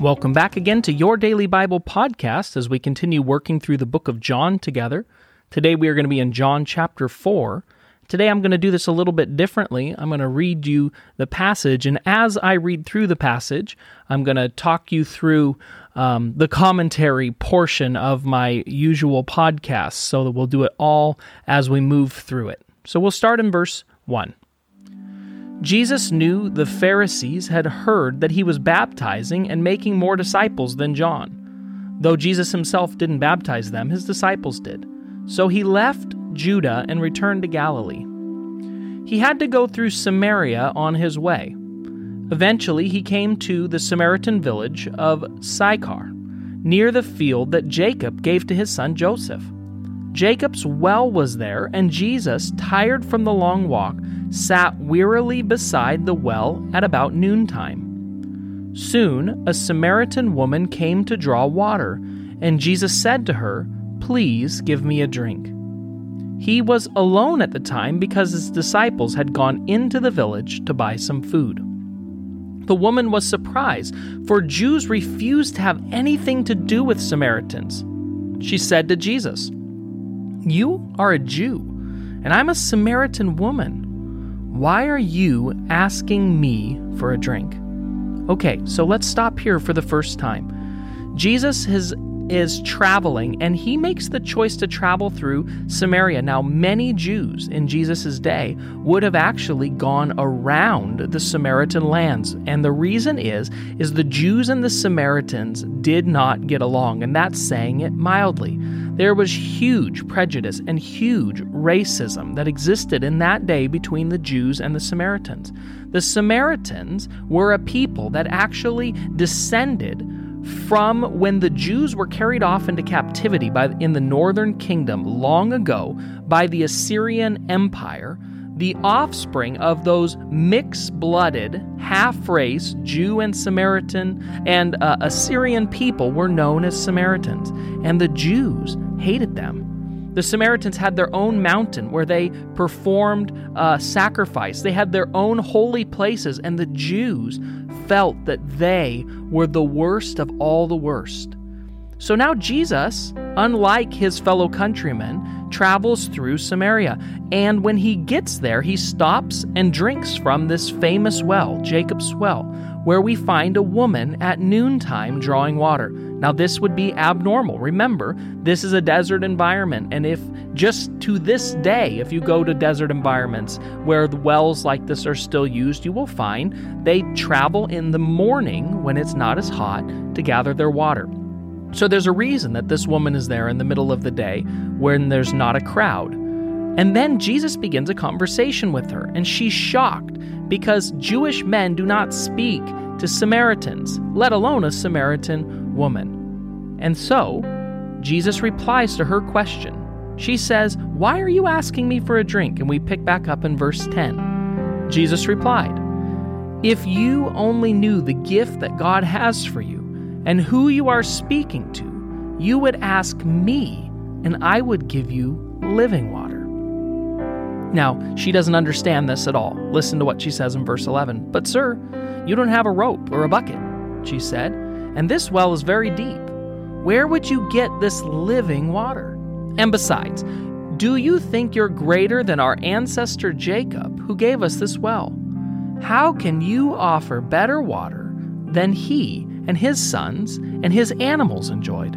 Welcome back again to your daily Bible podcast as we continue working through the book of John together. Today we are going to be in John chapter 4. Today I'm going to do this a little bit differently. I'm going to read you the passage, and as I read through the passage, I'm going to talk you through um, the commentary portion of my usual podcast so that we'll do it all as we move through it. So we'll start in verse 1. Jesus knew the Pharisees had heard that he was baptizing and making more disciples than John. Though Jesus himself didn't baptize them, his disciples did. So he left Judah and returned to Galilee. He had to go through Samaria on his way. Eventually, he came to the Samaritan village of Sychar, near the field that Jacob gave to his son Joseph. Jacob's well was there, and Jesus, tired from the long walk, sat wearily beside the well at about noontime. Soon a Samaritan woman came to draw water, and Jesus said to her, Please give me a drink. He was alone at the time because his disciples had gone into the village to buy some food. The woman was surprised, for Jews refused to have anything to do with Samaritans. She said to Jesus, You are a Jew, and I'm a Samaritan woman. Why are you asking me for a drink? Okay, so let's stop here for the first time. Jesus has is traveling and he makes the choice to travel through Samaria. Now, many Jews in Jesus' day would have actually gone around the Samaritan lands. And the reason is is the Jews and the Samaritans did not get along, and that's saying it mildly. There was huge prejudice and huge racism that existed in that day between the Jews and the Samaritans. The Samaritans were a people that actually descended from when the Jews were carried off into captivity by, in the northern kingdom long ago by the Assyrian Empire, the offspring of those mixed blooded, half race Jew and Samaritan and uh, Assyrian people were known as Samaritans, and the Jews hated them. The Samaritans had their own mountain where they performed uh, sacrifice. They had their own holy places, and the Jews felt that they were the worst of all the worst. So now Jesus, unlike his fellow countrymen, travels through Samaria. And when he gets there, he stops and drinks from this famous well, Jacob's well, where we find a woman at noontime drawing water. Now, this would be abnormal. Remember, this is a desert environment. And if just to this day, if you go to desert environments where the wells like this are still used, you will find they travel in the morning when it's not as hot to gather their water. So there's a reason that this woman is there in the middle of the day when there's not a crowd. And then Jesus begins a conversation with her, and she's shocked because Jewish men do not speak to Samaritans, let alone a Samaritan woman. And so, Jesus replies to her question. She says, Why are you asking me for a drink? And we pick back up in verse 10. Jesus replied, If you only knew the gift that God has for you and who you are speaking to, you would ask me, and I would give you living water. Now, she doesn't understand this at all. Listen to what she says in verse 11. But, sir, you don't have a rope or a bucket, she said, and this well is very deep. Where would you get this living water? And besides, do you think you're greater than our ancestor Jacob, who gave us this well? How can you offer better water than he and his sons and his animals enjoyed?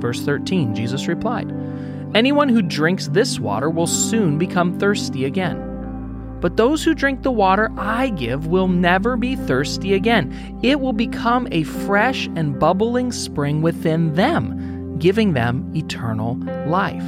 Verse 13 Jesus replied, Anyone who drinks this water will soon become thirsty again. But those who drink the water I give will never be thirsty again. It will become a fresh and bubbling spring within them, giving them eternal life.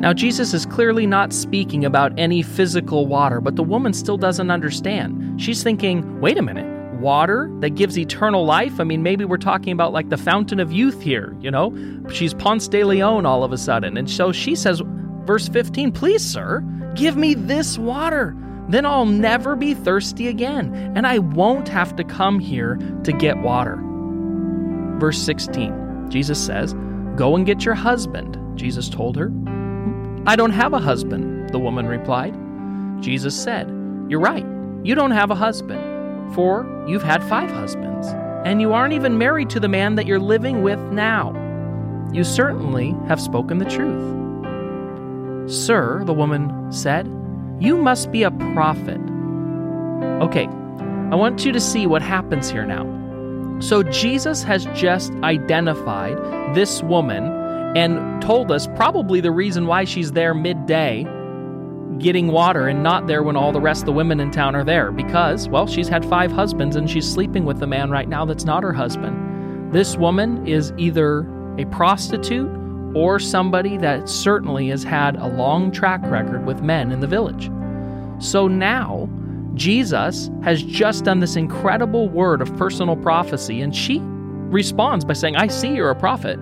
Now, Jesus is clearly not speaking about any physical water, but the woman still doesn't understand. She's thinking, wait a minute, water that gives eternal life? I mean, maybe we're talking about like the fountain of youth here, you know? She's Ponce de Leon all of a sudden. And so she says, verse 15, please, sir, give me this water then I'll never be thirsty again, and I won't have to come here to get water. Verse 16, Jesus says, Go and get your husband, Jesus told her. I don't have a husband, the woman replied. Jesus said, You're right, you don't have a husband, for you've had five husbands, and you aren't even married to the man that you're living with now. You certainly have spoken the truth. Sir, the woman said, you must be a prophet. Okay, I want you to see what happens here now. So, Jesus has just identified this woman and told us probably the reason why she's there midday getting water and not there when all the rest of the women in town are there because, well, she's had five husbands and she's sleeping with a man right now that's not her husband. This woman is either a prostitute or somebody that certainly has had a long track record with men in the village. So now, Jesus has just done this incredible word of personal prophecy, and she responds by saying, I see you're a prophet.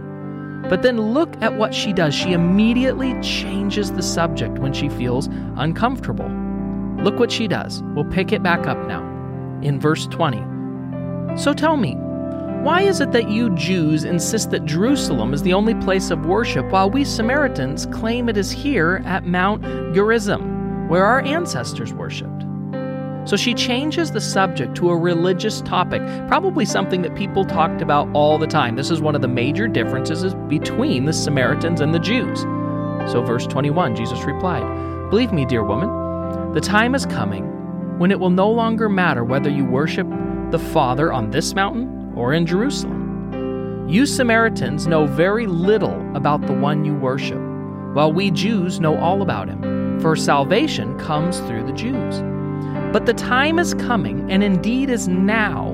But then look at what she does. She immediately changes the subject when she feels uncomfortable. Look what she does. We'll pick it back up now in verse 20. So tell me, why is it that you Jews insist that Jerusalem is the only place of worship, while we Samaritans claim it is here at Mount Gerizim, where our ancestors worshipped? So she changes the subject to a religious topic, probably something that people talked about all the time. This is one of the major differences between the Samaritans and the Jews. So, verse 21, Jesus replied, Believe me, dear woman, the time is coming when it will no longer matter whether you worship the Father on this mountain or in Jerusalem. You Samaritans know very little about the one you worship, while we Jews know all about him, for salvation comes through the Jews. But the time is coming, and indeed is now,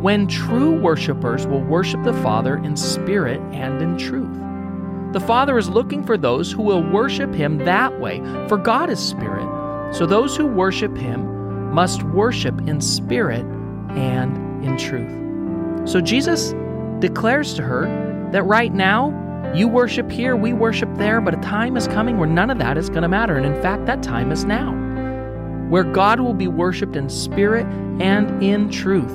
when true worshippers will worship the Father in spirit and in truth. The Father is looking for those who will worship him that way, for God is spirit. So those who worship him must worship in spirit and in truth. So Jesus declares to her that right now, you worship here, we worship there, but a time is coming where none of that is going to matter. And in fact, that time is now, where God will be worshiped in spirit and in truth.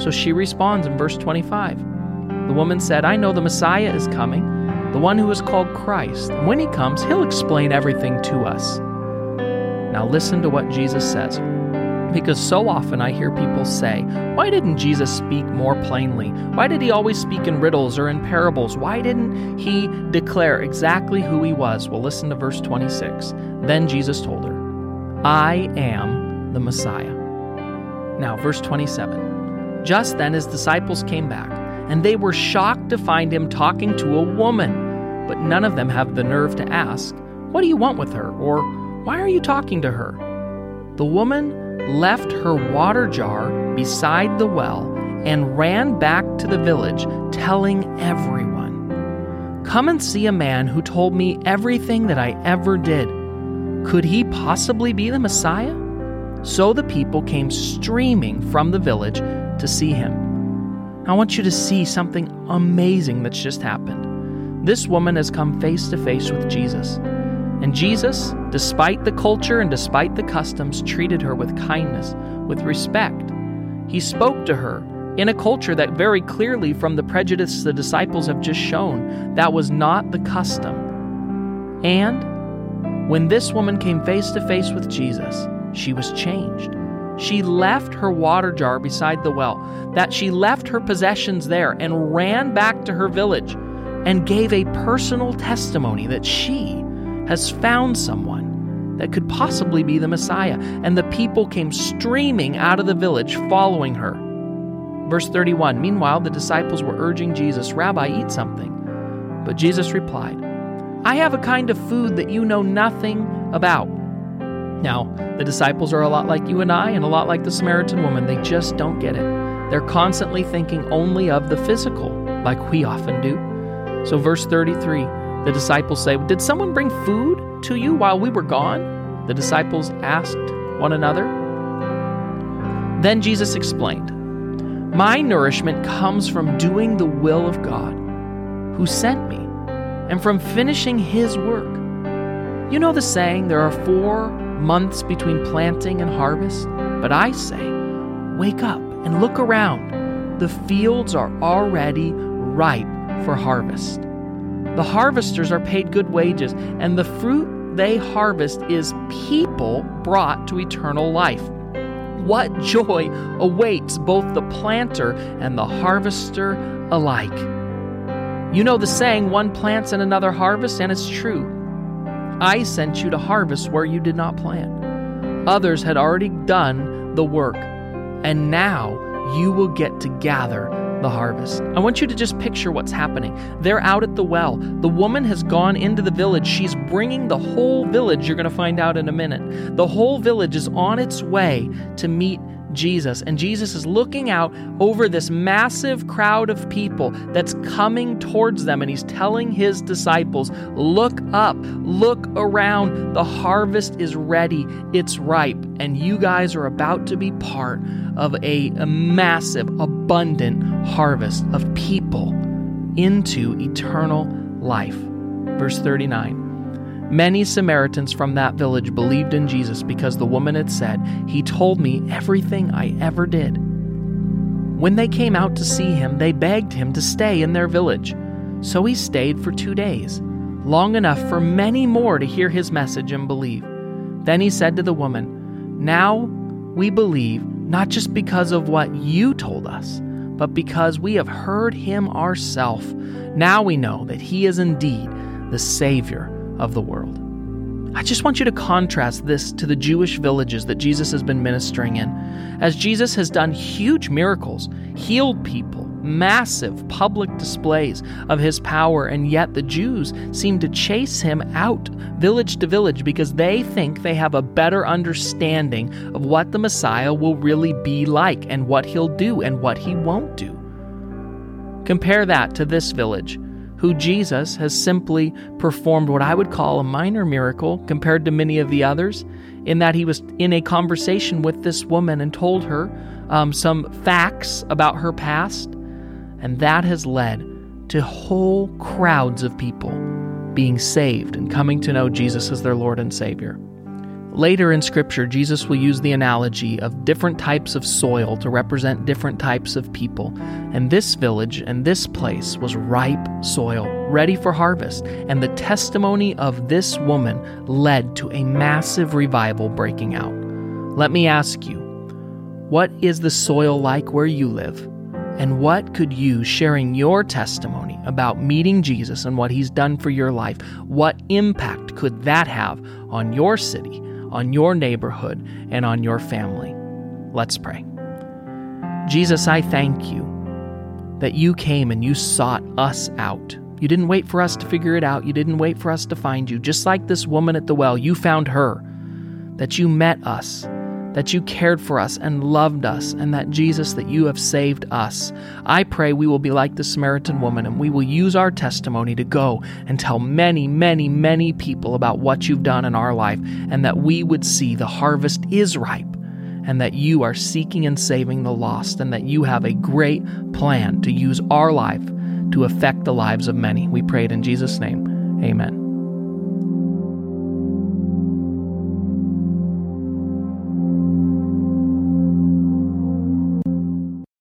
So she responds in verse 25. The woman said, I know the Messiah is coming, the one who is called Christ. And when he comes, he'll explain everything to us. Now listen to what Jesus says. Because so often I hear people say, Why didn't Jesus speak more plainly? Why did he always speak in riddles or in parables? Why didn't he declare exactly who he was? Well, listen to verse 26. Then Jesus told her, I am the Messiah. Now, verse 27. Just then his disciples came back, and they were shocked to find him talking to a woman. But none of them have the nerve to ask, What do you want with her? or Why are you talking to her? The woman left her water jar beside the well and ran back to the village, telling everyone, Come and see a man who told me everything that I ever did. Could he possibly be the Messiah? So the people came streaming from the village to see him. I want you to see something amazing that's just happened. This woman has come face to face with Jesus. And Jesus, despite the culture and despite the customs, treated her with kindness, with respect. He spoke to her in a culture that very clearly, from the prejudice the disciples have just shown, that was not the custom. And when this woman came face to face with Jesus, she was changed. She left her water jar beside the well, that she left her possessions there and ran back to her village and gave a personal testimony that she has found someone that could possibly be the Messiah. And the people came streaming out of the village following her. Verse 31 Meanwhile, the disciples were urging Jesus, Rabbi, eat something. But Jesus replied, I have a kind of food that you know nothing about. Now, the disciples are a lot like you and I, and a lot like the Samaritan woman. They just don't get it. They're constantly thinking only of the physical, like we often do. So, verse 33 the disciples say, Did someone bring food to you while we were gone? The disciples asked one another. Then Jesus explained, My nourishment comes from doing the will of God, who sent me, and from finishing his work. You know the saying, there are four months between planting and harvest? But I say, wake up and look around. The fields are already ripe for harvest. The harvesters are paid good wages, and the fruit they harvest is people brought to eternal life. what joy awaits both the planter and the harvester alike. You know the saying, one plants and another harvests, and it's true. I sent you to harvest where you did not plant. Others had already done the work, and now you will get to gather the harvest. I want you to just picture what's happening. They're out at the well. The woman has gone into the village. She's bringing the whole village, you're going to find out in a minute. The whole village is on its way to meet Jesus. And Jesus is looking out over this massive crowd of people that's coming towards them. And he's telling his disciples, Look up, look around. The harvest is ready, it's ripe. And you guys are about to be part of a, a massive, abundant harvest of people into eternal life. Verse 39. Many Samaritans from that village believed in Jesus because the woman had said, He told me everything I ever did. When they came out to see him, they begged him to stay in their village. So he stayed for two days, long enough for many more to hear his message and believe. Then he said to the woman, Now we believe not just because of what you told us, but because we have heard him ourselves. Now we know that he is indeed the Savior of the world. I just want you to contrast this to the Jewish villages that Jesus has been ministering in. As Jesus has done huge miracles, healed people, massive public displays of his power, and yet the Jews seem to chase him out village to village because they think they have a better understanding of what the Messiah will really be like and what he'll do and what he won't do. Compare that to this village who Jesus has simply performed what I would call a minor miracle compared to many of the others, in that he was in a conversation with this woman and told her um, some facts about her past, and that has led to whole crowds of people being saved and coming to know Jesus as their Lord and Savior. Later in Scripture, Jesus will use the analogy of different types of soil to represent different types of people. And this village and this place was ripe soil, ready for harvest. And the testimony of this woman led to a massive revival breaking out. Let me ask you what is the soil like where you live? And what could you, sharing your testimony about meeting Jesus and what he's done for your life, what impact could that have on your city? On your neighborhood, and on your family. Let's pray. Jesus, I thank you that you came and you sought us out. You didn't wait for us to figure it out. You didn't wait for us to find you. Just like this woman at the well, you found her. That you met us that you cared for us and loved us, and that Jesus, that you have saved us. I pray we will be like the Samaritan woman and we will use our testimony to go and tell many, many, many people about what you've done in our life, and that we would see the harvest is ripe, and that you are seeking and saving the lost, and that you have a great plan to use our life to affect the lives of many. We pray it in Jesus' name. Amen.